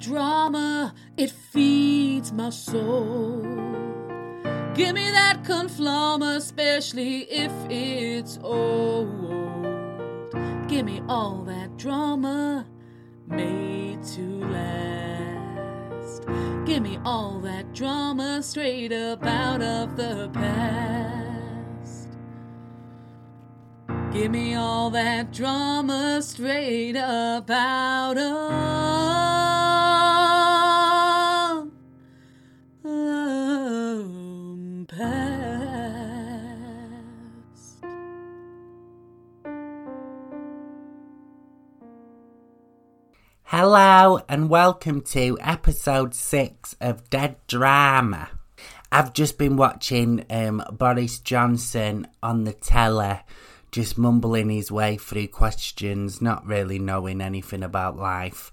drama, it feeds my soul. Give me that conflama, especially if it's old. Give me all that drama made to last. Give me all that drama straight up out of the past. Give me all that drama straight up out of Hello and welcome to episode six of Dead Drama. I've just been watching um, Boris Johnson on the telly, just mumbling his way through questions, not really knowing anything about life.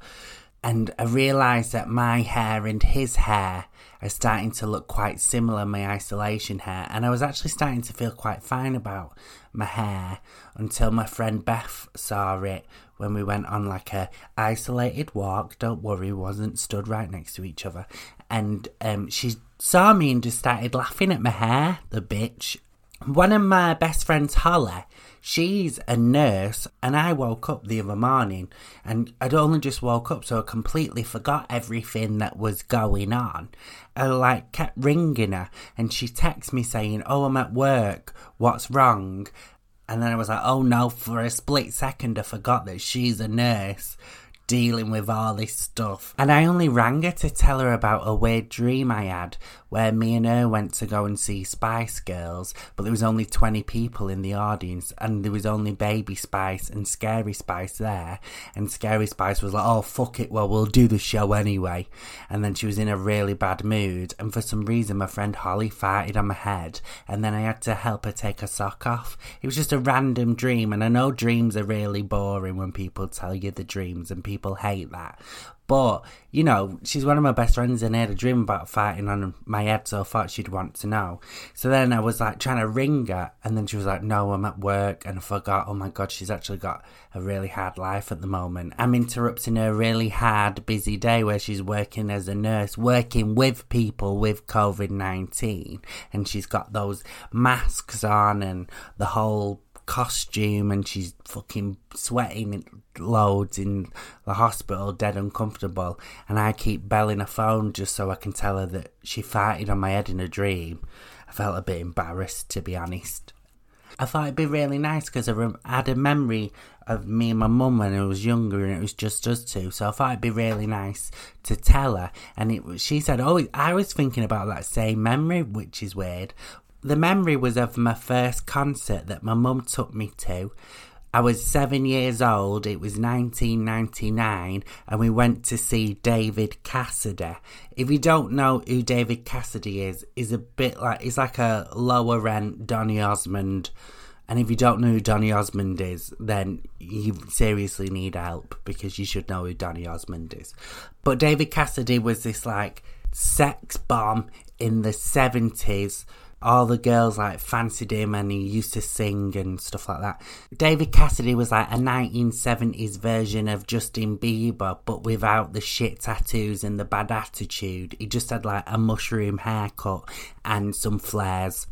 And I realised that my hair and his hair are starting to look quite similar, my isolation hair. And I was actually starting to feel quite fine about my hair until my friend Beth saw it when we went on like a isolated walk. Don't worry, wasn't stood right next to each other. And um, she saw me and just started laughing at my hair, the bitch. One of my best friends, Holly, she's a nurse, and I woke up the other morning and I'd only just woke up, so I completely forgot everything that was going on. I like kept ringing her, and she texted me saying, "Oh, I'm at work. What's wrong?" And then I was like, "Oh no!" For a split second, I forgot that she's a nurse dealing with all this stuff. And I only rang her to tell her about a weird dream I had where me and her went to go and see Spice Girls, but there was only 20 people in the audience and there was only Baby Spice and Scary Spice there. And Scary Spice was like, oh, fuck it, well, we'll do the show anyway. And then she was in a really bad mood. And for some reason, my friend Holly farted on my head and then I had to help her take her sock off. It was just a random dream. And I know dreams are really boring when people tell you the dreams and people hate that. But, you know, she's one of my best friends and I had a dream about fighting on my head, so I thought she'd want to know. So then I was like trying to ring her, and then she was like, No, I'm at work, and I forgot, oh my god, she's actually got a really hard life at the moment. I'm interrupting her really hard, busy day where she's working as a nurse, working with people with COVID 19, and she's got those masks on and the whole costume and she's fucking sweating loads in the hospital, dead uncomfortable. And I keep belling her phone just so I can tell her that she farted on my head in a dream. I felt a bit embarrassed, to be honest. I thought it'd be really nice because I rem- had a memory of me and my mum when I was younger, and it was just us two. So I thought it'd be really nice to tell her. And it, she said, "Oh, I was thinking about that same memory, which is weird." The memory was of my first concert that my mum took me to. I was seven years old. It was 1999, and we went to see David Cassidy. If you don't know who David Cassidy is, is a bit like he's like a lower rent Donny Osmond. And if you don't know who Donny Osmond is, then you seriously need help because you should know who Donny Osmond is. But David Cassidy was this like sex bomb in the 70s all the girls like fancied him and he used to sing and stuff like that. David Cassidy was like a 1970s version of Justin Bieber, but without the shit tattoos and the bad attitude. He just had like a mushroom haircut and some flares.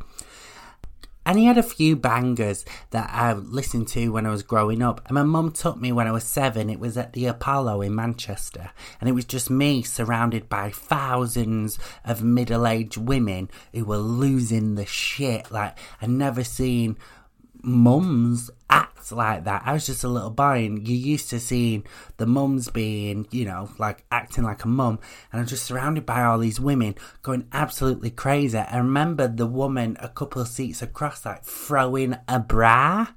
And he had a few bangers that I listened to when I was growing up. And my mum took me when I was seven. It was at the Apollo in Manchester. And it was just me surrounded by thousands of middle aged women who were losing the shit. Like, I'd never seen mums act like that. I was just a little boy, and you used to seeing the mums being, you know, like acting like a mum, and I'm just surrounded by all these women going absolutely crazy. I remember the woman a couple of seats across, like throwing a bra.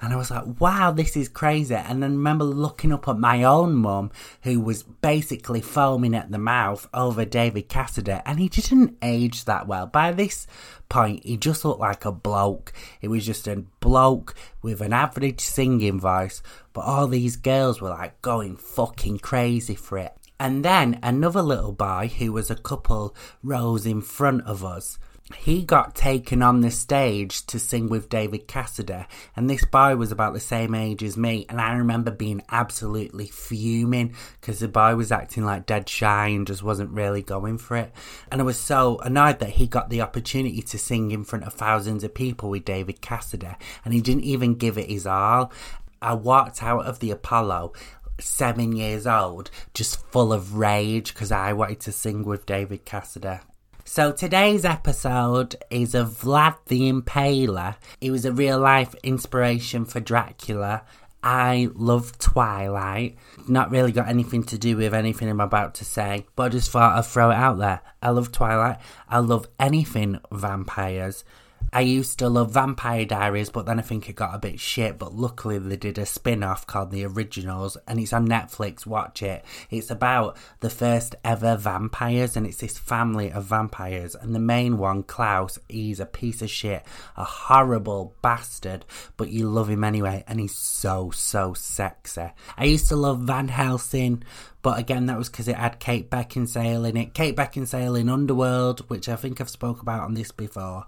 And I was like, wow, this is crazy. And then I remember looking up at my own mum, who was basically foaming at the mouth over David Cassidy, and he didn't age that well. By this point, he just looked like a bloke. It was just a bloke with an average singing voice, but all these girls were like going fucking crazy for it. And then another little boy who was a couple rows in front of us he got taken on the stage to sing with David Cassidy, and this boy was about the same age as me. And I remember being absolutely fuming because the boy was acting like dead shy and just wasn't really going for it. And I was so annoyed that he got the opportunity to sing in front of thousands of people with David Cassidy, and he didn't even give it his all. I walked out of the Apollo seven years old, just full of rage because I wanted to sing with David Cassidy. So today's episode is of Vlad the Impaler. He was a real life inspiration for Dracula. I love Twilight. Not really got anything to do with anything I'm about to say, but I just thought I'd throw it out there. I love Twilight. I love anything vampires. I used to love Vampire Diaries, but then I think it got a bit shit. But luckily, they did a spin off called The Originals, and it's on Netflix. Watch it. It's about the first ever vampires, and it's this family of vampires. And the main one, Klaus, he's a piece of shit, a horrible bastard, but you love him anyway, and he's so, so sexy. I used to love Van Helsing, but again, that was because it had Kate Beckinsale in it. Kate Beckinsale in Underworld, which I think I've spoke about on this before.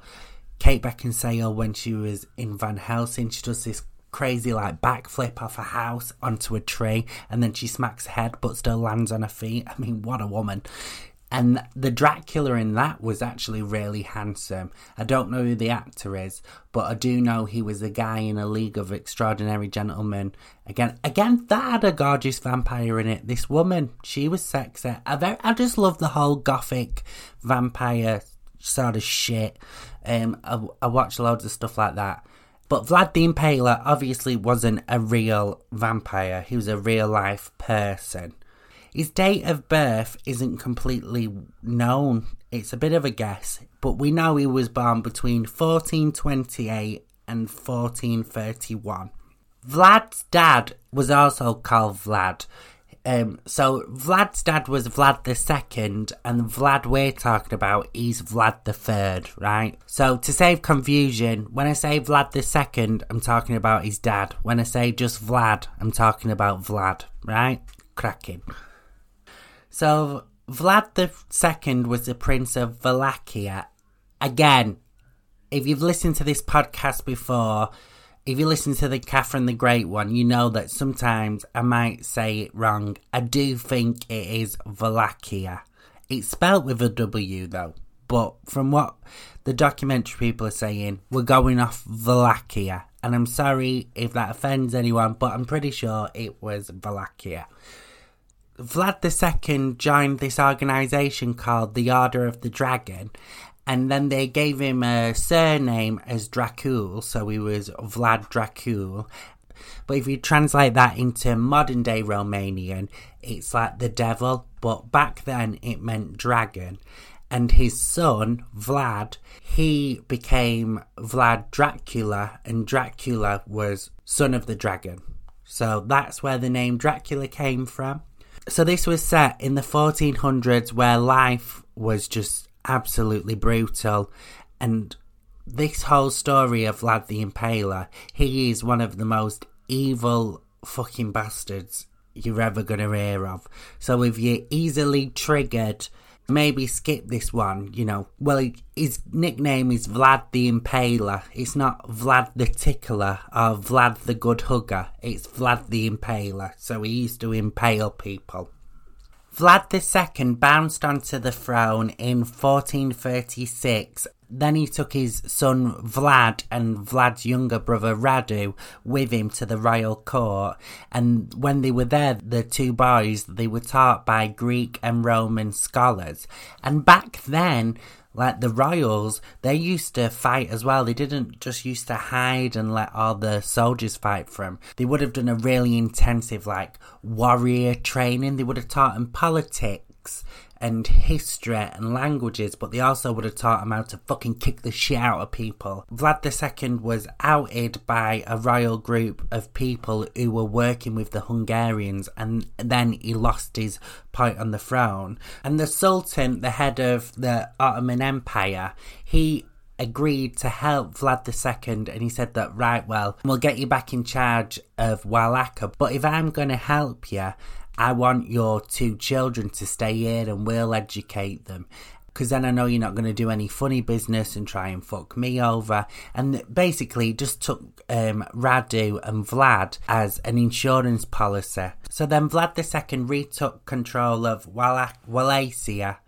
Kate Beckinsale oh, when she was in Van Helsing. She does this crazy like backflip off a house onto a tree and then she smacks her head but still lands on her feet. I mean, what a woman. And the Dracula in that was actually really handsome. I don't know who the actor is, but I do know he was a guy in a League of Extraordinary Gentlemen. Again, again, that had a gorgeous vampire in it. This woman, she was sexy. I, very, I just love the whole gothic vampire sort of shit. Um, I, I watched loads of stuff like that. But Vlad the Impaler obviously wasn't a real vampire, he was a real life person. His date of birth isn't completely known, it's a bit of a guess, but we know he was born between 1428 and 1431. Vlad's dad was also called Vlad, um, so Vlad's dad was Vlad the Second, and Vlad we're talking about is Vlad the Third, right? So to save confusion, when I say Vlad the Second, I'm talking about his dad. When I say just Vlad, I'm talking about Vlad, right? Cracking. So Vlad the Second was the Prince of Wallachia. Again, if you've listened to this podcast before, if you listen to the Catherine the Great one, you know that sometimes I might say it wrong. I do think it is Wallachia. It's spelt with a W though, but from what the documentary people are saying, we're going off Wallachia. And I'm sorry if that offends anyone, but I'm pretty sure it was Wallachia. Vlad II joined this organisation called the Order of the Dragon, and then they gave him a surname as Dracul, so he was Vlad Dracul. But if you translate that into modern day Romanian, it's like the devil, but back then it meant dragon. And his son, Vlad, he became Vlad Dracula, and Dracula was son of the dragon. So that's where the name Dracula came from. So this was set in the 1400s where life was just absolutely brutal. And this whole story of Vlad the Impaler, he is one of the most evil fucking bastards you're ever gonna hear of. So if you're easily triggered, maybe skip this one, you know. Well, his nickname is Vlad the Impaler. It's not Vlad the Tickler or Vlad the Good Hugger. It's Vlad the Impaler. So he used to impale people. Vlad II bounced onto the throne in 1436. Then he took his son Vlad and Vlad's younger brother Radu with him to the royal court. And when they were there, the two boys, they were taught by Greek and Roman scholars. And back then, like the royals, they used to fight as well. They didn't just used to hide and let all the soldiers fight for them. They would have done a really intensive, like, warrior training. They would have taught them politics and history and languages, but they also would have taught him how to fucking kick the shit out of people. Vlad II was outed by a royal group of people who were working with the Hungarians, and then he lost his point on the throne. And the Sultan, the head of the Ottoman Empire, he agreed to help Vlad II and he said that, right, well, we'll get you back in charge of Wallachia, but if I'm going to help you, I want your two children to stay here and we'll educate them. because then I know you're not going to do any funny business and try and fuck me over. And basically, just took um, Radu and Vlad as an insurance policy. So then Vlad II retook control of Wallach- Wallachia.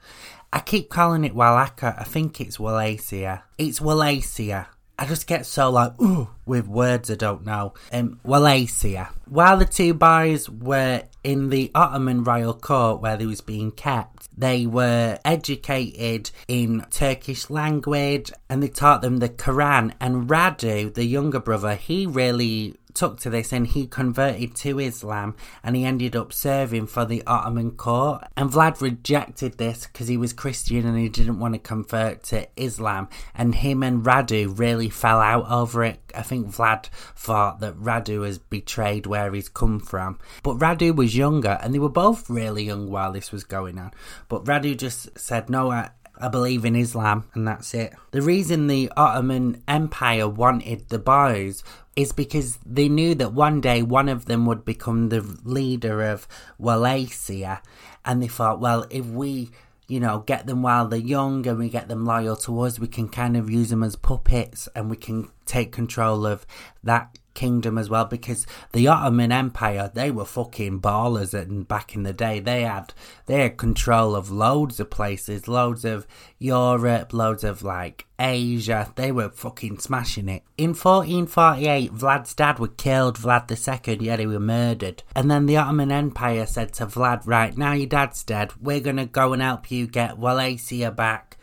I keep calling it Wallachia. I think it's Wallachia. It's Wallachia. I just get so like, ooh, with words I don't know. Um, Wallachia. While the two boys were in the Ottoman royal court where they was being kept, they were educated in Turkish language and they taught them the Quran. And Radu, the younger brother, he really took to this and he converted to Islam and he ended up serving for the Ottoman court. And Vlad rejected this because he was Christian and he didn't want to convert to Islam. And him and Radu really fell out over it. I think Vlad thought that Radu has betrayed where he's come from. But Radu was younger and they were both really young while this was going on. But Radu just said, No, I, I believe in Islam, and that's it. The reason the Ottoman Empire wanted the boys is because they knew that one day one of them would become the leader of Wallachia, and they thought, well, if we, you know, get them while they're young and we get them loyal to us, we can kind of use them as puppets and we can take control of that kingdom as well because the Ottoman Empire they were fucking ballers and back in the day. They had they had control of loads of places loads of Europe loads of like Asia. They were fucking smashing it. In 1448 Vlad's dad was killed Vlad II yeah he was murdered. And then the Ottoman Empire said to Vlad right now your dad's dead we're gonna go and help you get Wallachia back.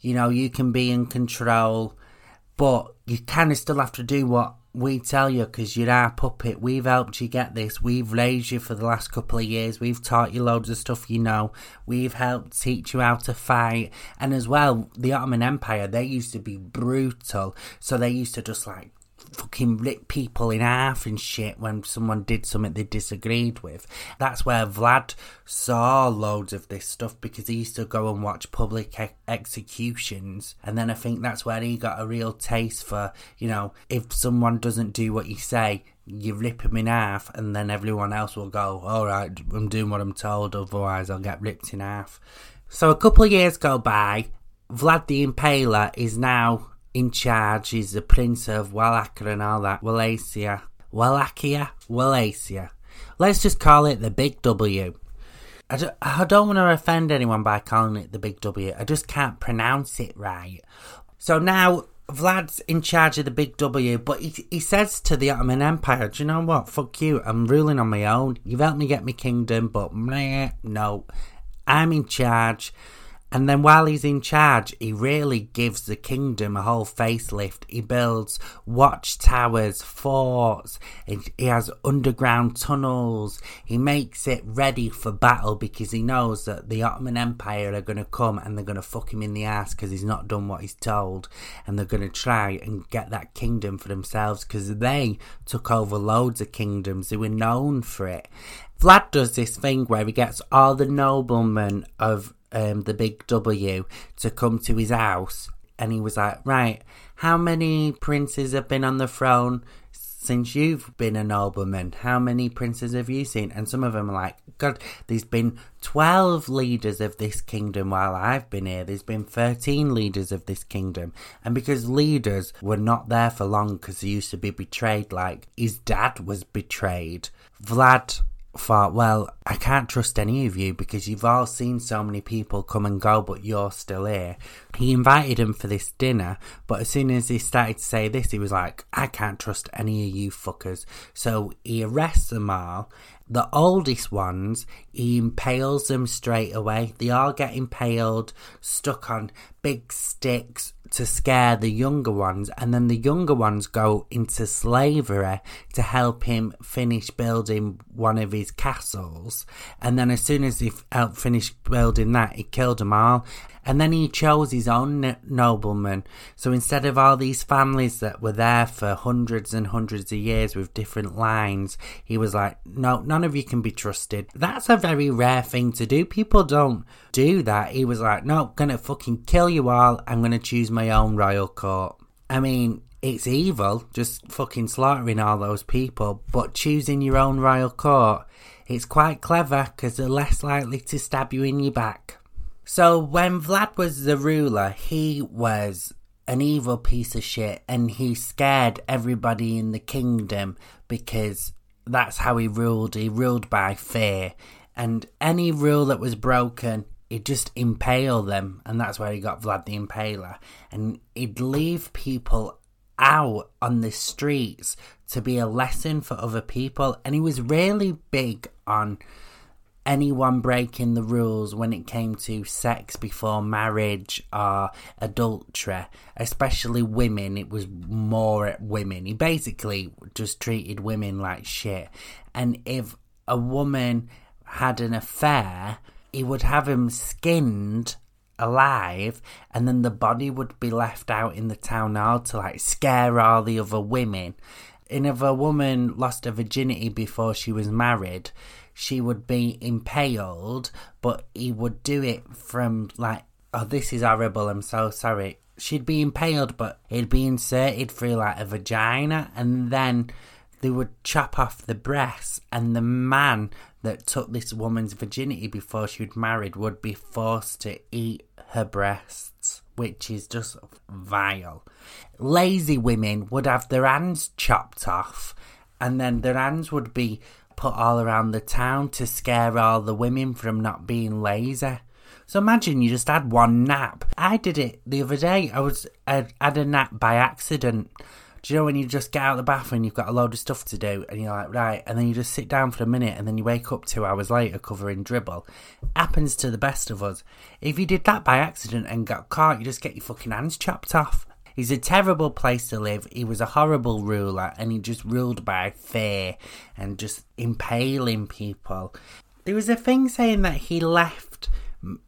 You know you can be in control but you kind of still have to do what we tell you because you're our puppet. We've helped you get this. We've raised you for the last couple of years. We've taught you loads of stuff you know. We've helped teach you how to fight. And as well, the Ottoman Empire, they used to be brutal. So they used to just like fucking rip people in half and shit when someone did something they disagreed with. That's where Vlad saw loads of this stuff because he used to go and watch public e- executions. And then I think that's where he got a real taste for, you know, if someone doesn't do what you say, you rip him in half, and then everyone else will go, All right, I'm doing what I'm told, otherwise I'll get ripped in half. So a couple of years go by. Vlad the Impaler is now in charge. is the prince of Wallachia and all that. Wallachia. Wallachia? Wallachia. Let's just call it the Big W. I don't, I don't want to offend anyone by calling it the Big W. I just can't pronounce it right. So now Vlad's in charge of the Big W, but he, he says to the Ottoman Empire, Do you know what? Fuck you. I'm ruling on my own. You've helped me get my kingdom, but meh, no. I'm in charge. And then while he's in charge, he really gives the kingdom a whole facelift. He builds watchtowers, forts, he has underground tunnels. He makes it ready for battle because he knows that the Ottoman Empire are going to come and they're going to fuck him in the ass because he's not done what he's told. And they're going to try and get that kingdom for themselves because they took over loads of kingdoms. They were known for it. Vlad does this thing where he gets all the noblemen of um, the big W to come to his house, and he was like, "Right, how many princes have been on the throne since you've been a nobleman? How many princes have you seen?" And some of them are like, "God, there's been twelve leaders of this kingdom while I've been here. There's been thirteen leaders of this kingdom, and because leaders were not there for long because they used to be betrayed, like his dad was betrayed." Vlad thought, well, I can't trust any of you because you've all seen so many people come and go, but you're still here. He invited him for this dinner, but as soon as he started to say this, he was like, I can't trust any of you fuckers. So he arrests them all. The oldest ones, he impales them straight away. They all get impaled, stuck on big sticks to scare the younger ones, and then the younger ones go into slavery to help him finish building one of his castles. And then, as soon as he helped finish building that, he killed them all. And then he chose his own noblemen. So instead of all these families that were there for hundreds and hundreds of years with different lines, he was like, no, none of you can be trusted. That's a very rare thing to do. People don't do that. He was like, no, gonna fucking kill you all. I'm gonna choose my own royal court. I mean, it's evil, just fucking slaughtering all those people, but choosing your own royal court, it's quite clever because they're less likely to stab you in your back. So when Vlad was the ruler, he was an evil piece of shit and he scared everybody in the kingdom because that's how he ruled. He ruled by fear. And any rule that was broken, he'd just impale them. And that's where he got Vlad the Impaler. And he'd leave people out on the streets to be a lesson for other people. And he was really big on anyone breaking the rules when it came to sex before marriage or adultery, especially women. It was more at women. He basically just treated women like shit. And if a woman had an affair, he would have him skinned alive and then the body would be left out in the town hall to like scare all the other women. And if a woman lost her virginity before she was married, she would be impaled, but he would do it from like, oh, this is horrible, I'm so sorry. She'd be impaled, but it'd be inserted through like a vagina, and then they would chop off the breasts, and the man that took this woman's virginity before she was married would be forced to eat her breasts, which is just vile. Lazy women would have their hands chopped off, and then their hands would be put all around the town to scare all the women from not being lazy. So imagine you just had one nap. I did it the other day. I was I had a nap by accident. Do you know when you just get out of the bathroom, you've got a load of stuff to do, and you're like, right, and then you just sit down for a minute, and then you wake up two hours later covering dribble. happens to the best of us. If you did that by accident and got caught, you just get your fucking hands chopped off. He's a terrible place to live. He was a horrible ruler and he just ruled by fear and just impaling people. There was a thing saying that he left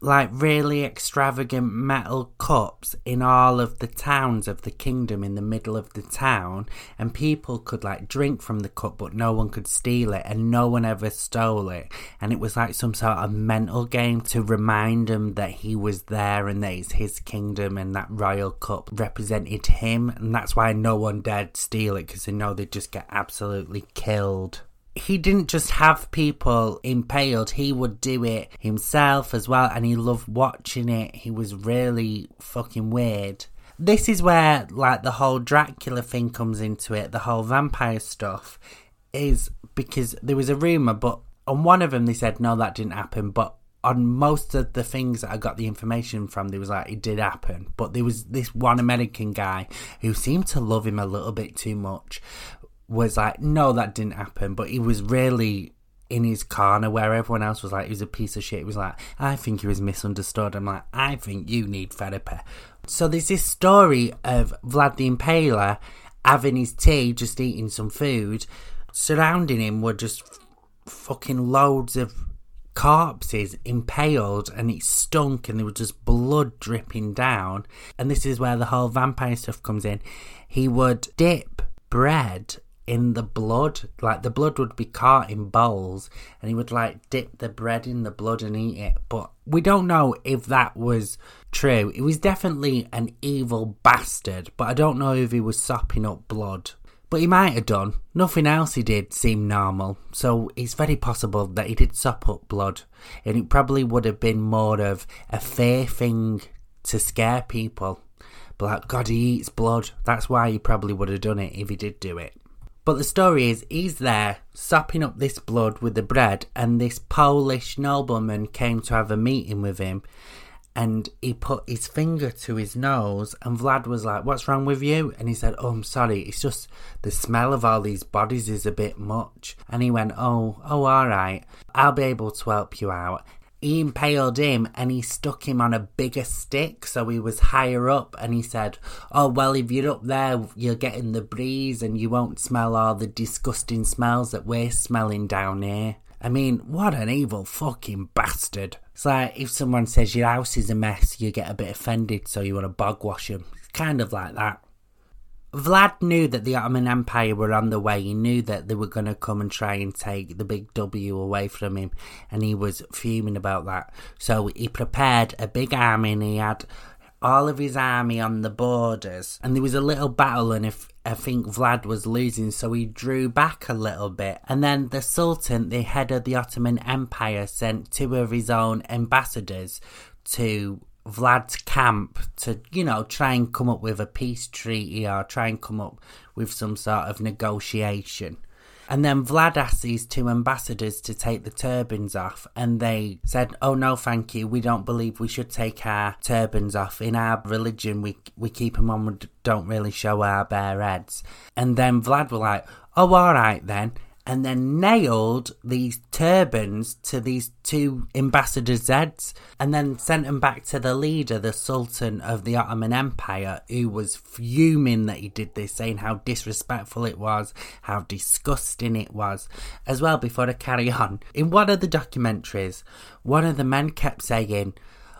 like really extravagant metal cups in all of the towns of the kingdom in the middle of the town and people could like drink from the cup but no one could steal it and no one ever stole it. And it was like some sort of mental game to remind him that he was there and that it's his kingdom and that royal cup represented him. And that's why no one dared steal it because they know they'd just get absolutely killed he didn't just have people impaled, he would do it himself as well, and he loved watching it. He was really fucking weird. This is where, like, the whole Dracula thing comes into it, the whole vampire stuff, is because there was a rumour, but on one of them they said, no, that didn't happen, but on most of the things that I got the information from, there was like it did happen. But there was this one American guy who seemed to love him a little bit too much, was like, no, that didn't happen. But he was really in his corner where everyone else was like, he's a piece of shit. He was like, I think he was misunderstood. I'm like, I think you need therapy. So there's this story of Vlad the Impaler having his tea, just eating some food. Surrounding him were just fucking loads of corpses impaled and it stunk and there was just blood dripping down. And this is where the whole vampire stuff comes in. He would dip bread in the blood. Like the blood would be caught in bowls and he would like dip the bread in the blood and eat it. But we don't know if that was true. It was definitely an evil bastard, but I don't know if he was sopping up blood. But he might have done. Nothing else he did seemed normal, so it's very possible that he did sop up blood. And it probably would have been more of a fair thing to scare people. But like, God, he eats blood. That's why he probably would have done it if he did do it. But the story is, he's there sopping up this blood with the bread, and this Polish nobleman came to have a meeting with him. And he put his finger to his nose, and Vlad was like, What's wrong with you? And he said, Oh, I'm sorry, it's just the smell of all these bodies is a bit much. And he went, Oh, oh, all right, I'll be able to help you out he impaled him and he stuck him on a bigger stick so he was higher up and he said oh well if you're up there you're getting the breeze and you won't smell all the disgusting smells that we're smelling down here. I mean what an evil fucking bastard. It's like if someone says your house is a mess you get a bit offended so you want to bog wash them it's kind of like that Vlad knew that the Ottoman Empire were on the way. He knew that they were going to come and try and take the big W away from him, and he was fuming about that. So he prepared a big army and he had all of his army on the borders. And there was a little battle, and if I think Vlad was losing, so he drew back a little bit. And then the Sultan, the head of the Ottoman Empire, sent two of his own ambassadors to Vlad's camp to, you know, try and come up with a peace treaty or try and come up with some sort of negotiation. And then Vlad asked these two ambassadors to take the turbans off, and they said, "Oh no, thank you. We don't believe we should take our turbans off. In our religion, we we keep them on. We don't really show our bare heads." And then Vlad were like, "Oh, all right then." And then nailed these turbans to these two ambassadors' heads and then sent them back to the leader, the Sultan of the Ottoman Empire, who was fuming that he did this, saying how disrespectful it was, how disgusting it was. As well, before I carry on, in one of the documentaries, one of the men kept saying,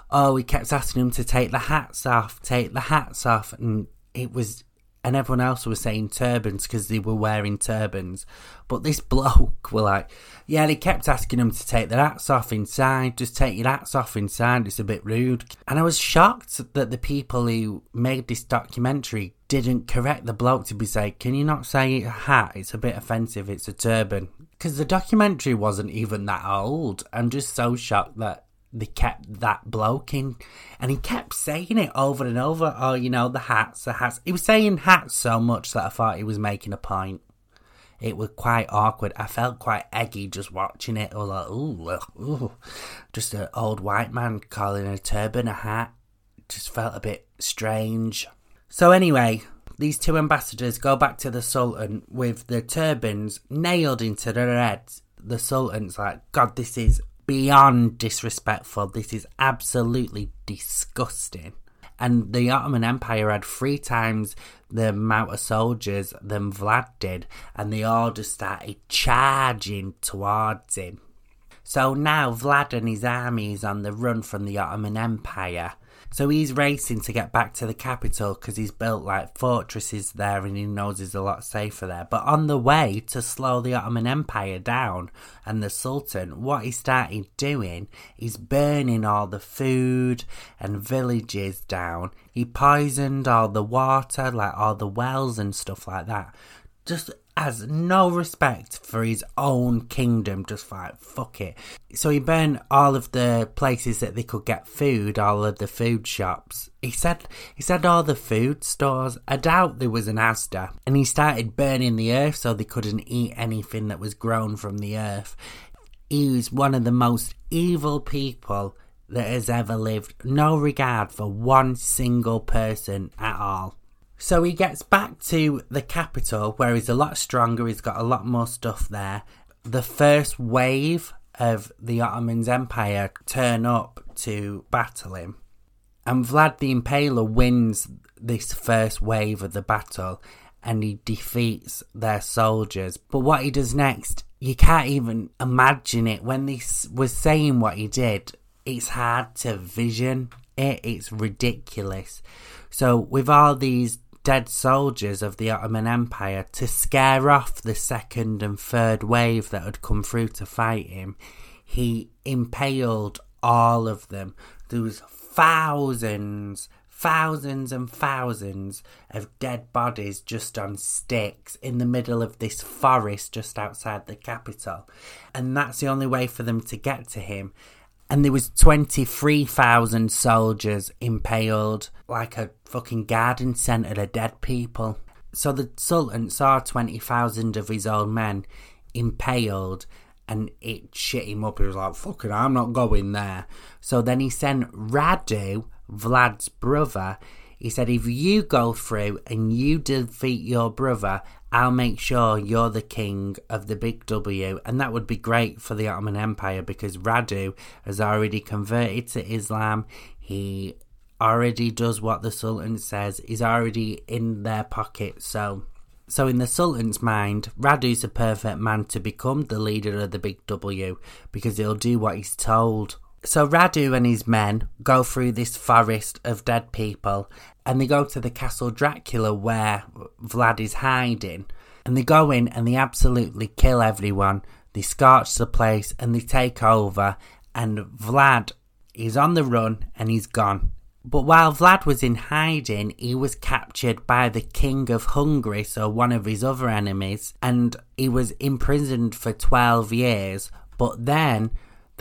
Oh, he kept asking him to take the hats off, take the hats off, and it was and everyone else was saying turbans because they were wearing turbans. But this bloke were like, yeah, they kept asking them to take their hats off inside. Just take your hats off inside. It's a bit rude. And I was shocked that the people who made this documentary didn't correct the bloke to be saying, can you not say hat? It's a bit offensive. It's a turban. Because the documentary wasn't even that old. I'm just so shocked that they kept that bloke in, and he kept saying it over and over. Oh, you know, the hats, the hats. He was saying hats so much that I thought he was making a point. It was quite awkward. I felt quite eggy just watching it. Was like, ooh, ooh. Just an old white man calling a turban a hat. Just felt a bit strange. So, anyway, these two ambassadors go back to the Sultan with the turbans nailed into their heads. The Sultan's like, God, this is beyond disrespectful. This is absolutely disgusting. And the Ottoman Empire had three times the amount of soldiers than Vlad did, and they all just started charging towards him. So now Vlad and his army is on the run from the Ottoman Empire, so he's racing to get back to the capital because he's built like fortresses there and he knows he's a lot safer there. But on the way to slow the Ottoman Empire down and the Sultan, what he started doing is burning all the food and villages down. He poisoned all the water, like all the wells and stuff like that. Just has no respect for his own kingdom, just like fuck it. So he burned all of the places that they could get food, all of the food shops. He said he said all the food stores. I doubt there was an Asda, and he started burning the earth so they couldn't eat anything that was grown from the earth. He was one of the most evil people that has ever lived. No regard for one single person at all. So he gets back to the capital where he's a lot stronger, he's got a lot more stuff there. The first wave of the Ottoman Empire turn up to battle him. And Vlad the Impaler wins this first wave of the battle and he defeats their soldiers. But what he does next, you can't even imagine it. When he was saying what he did, it's hard to vision it, it's ridiculous. So, with all these dead soldiers of the Ottoman Empire to scare off the second and third wave that had come through to fight him. He impaled all of them. There was thousands, thousands and thousands of dead bodies just on sticks in the middle of this forest just outside the capital. And that's the only way for them to get to him and there was 23,000 soldiers impaled like a fucking garden centre of dead people. So the Sultan saw 20,000 of his own men impaled and it shit him up. He was like, fucking, I'm not going there. So then he sent Radu, Vlad's brother, he said, if you go through and you defeat your brother, I'll make sure you're the king of the big W. And that would be great for the Ottoman Empire because Radu has already converted to Islam. He already does what the Sultan says. He's already in their pocket. So, so in the Sultan's mind, Radu's a perfect man to become the leader of the big W because he'll do what he's told. So Radu and his men go through this forest of dead people and they go to the castle Dracula where Vlad is hiding. And they go in and they absolutely kill everyone. They scorch the place and they take over. And Vlad is on the run and he's gone. But while Vlad was in hiding, he was captured by the King of Hungary, so one of his other enemies, and he was imprisoned for 12 years. But then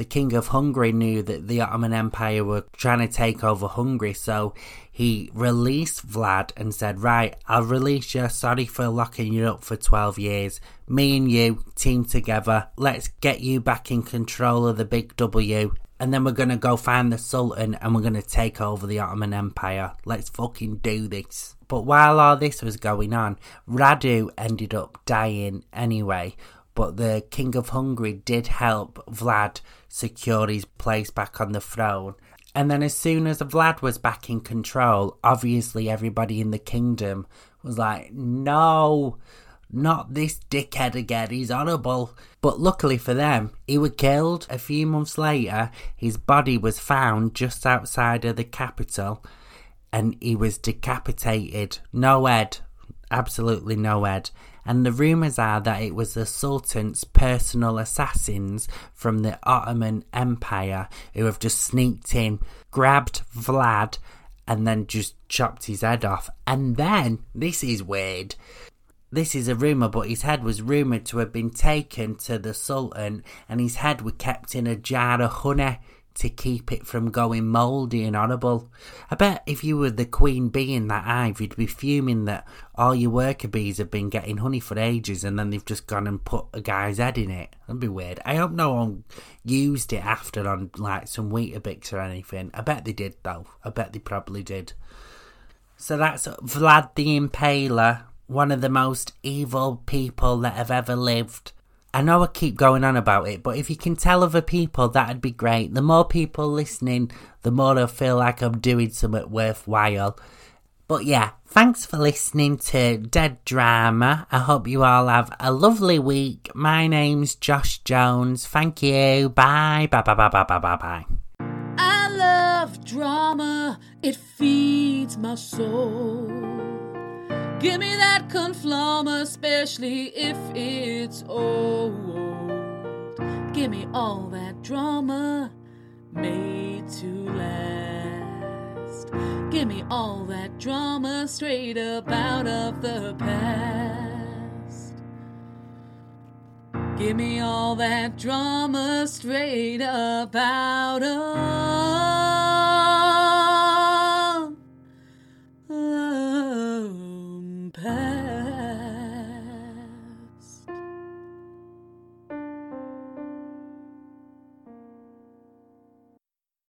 the king of Hungary knew that the Ottoman Empire were trying to take over Hungary, so he released Vlad and said, Right, I'll release you. Sorry for locking you up for 12 years. Me and you, team together. Let's get you back in control of the big W. And then we're going to go find the Sultan and we're going to take over the Ottoman Empire. Let's fucking do this. But while all this was going on, Radu ended up dying anyway. But the King of Hungary did help Vlad secure his place back on the throne and then as soon as Vlad was back in control, obviously everybody in the kingdom was like, no, not this dickhead again, he's horrible. But luckily for them, he was killed. A few months later, his body was found just outside of the capital and he was decapitated. No head, absolutely no head and the rumours are that it was the Sultan's personal assassins from the Ottoman Empire who have just sneaked in, grabbed Vlad, and then just chopped his head off. And then, this is weird. This is a rumour, but his head was rumoured to have been taken to the Sultan, and his head was kept in a jar of honey to keep it from going mouldy and horrible. I bet if you were the queen bee in that hive, you'd be fuming that all your worker bees have been getting honey for ages and then they've just gone and put a guy's head in it. That'd be weird. I hope no one used it after on like some Weetabix or anything. I bet they did though. I bet they probably did. So that's Vlad the Impaler, one of the most evil people that have ever lived. I know I keep going on about it, but if you can tell other people, that'd be great. The more people listening, the more I feel like I'm doing something worthwhile. But yeah, thanks for listening to Dead Drama. I hope you all have a lovely week. My name's Josh Jones. Thank you. Bye. Bye bye bye bye bye bye bye. I love drama, it feeds my soul. Give me that conflama, especially if it's old. Give me all that drama made to last. Give me all that drama straight up out of the past. Give me all that drama straight up out of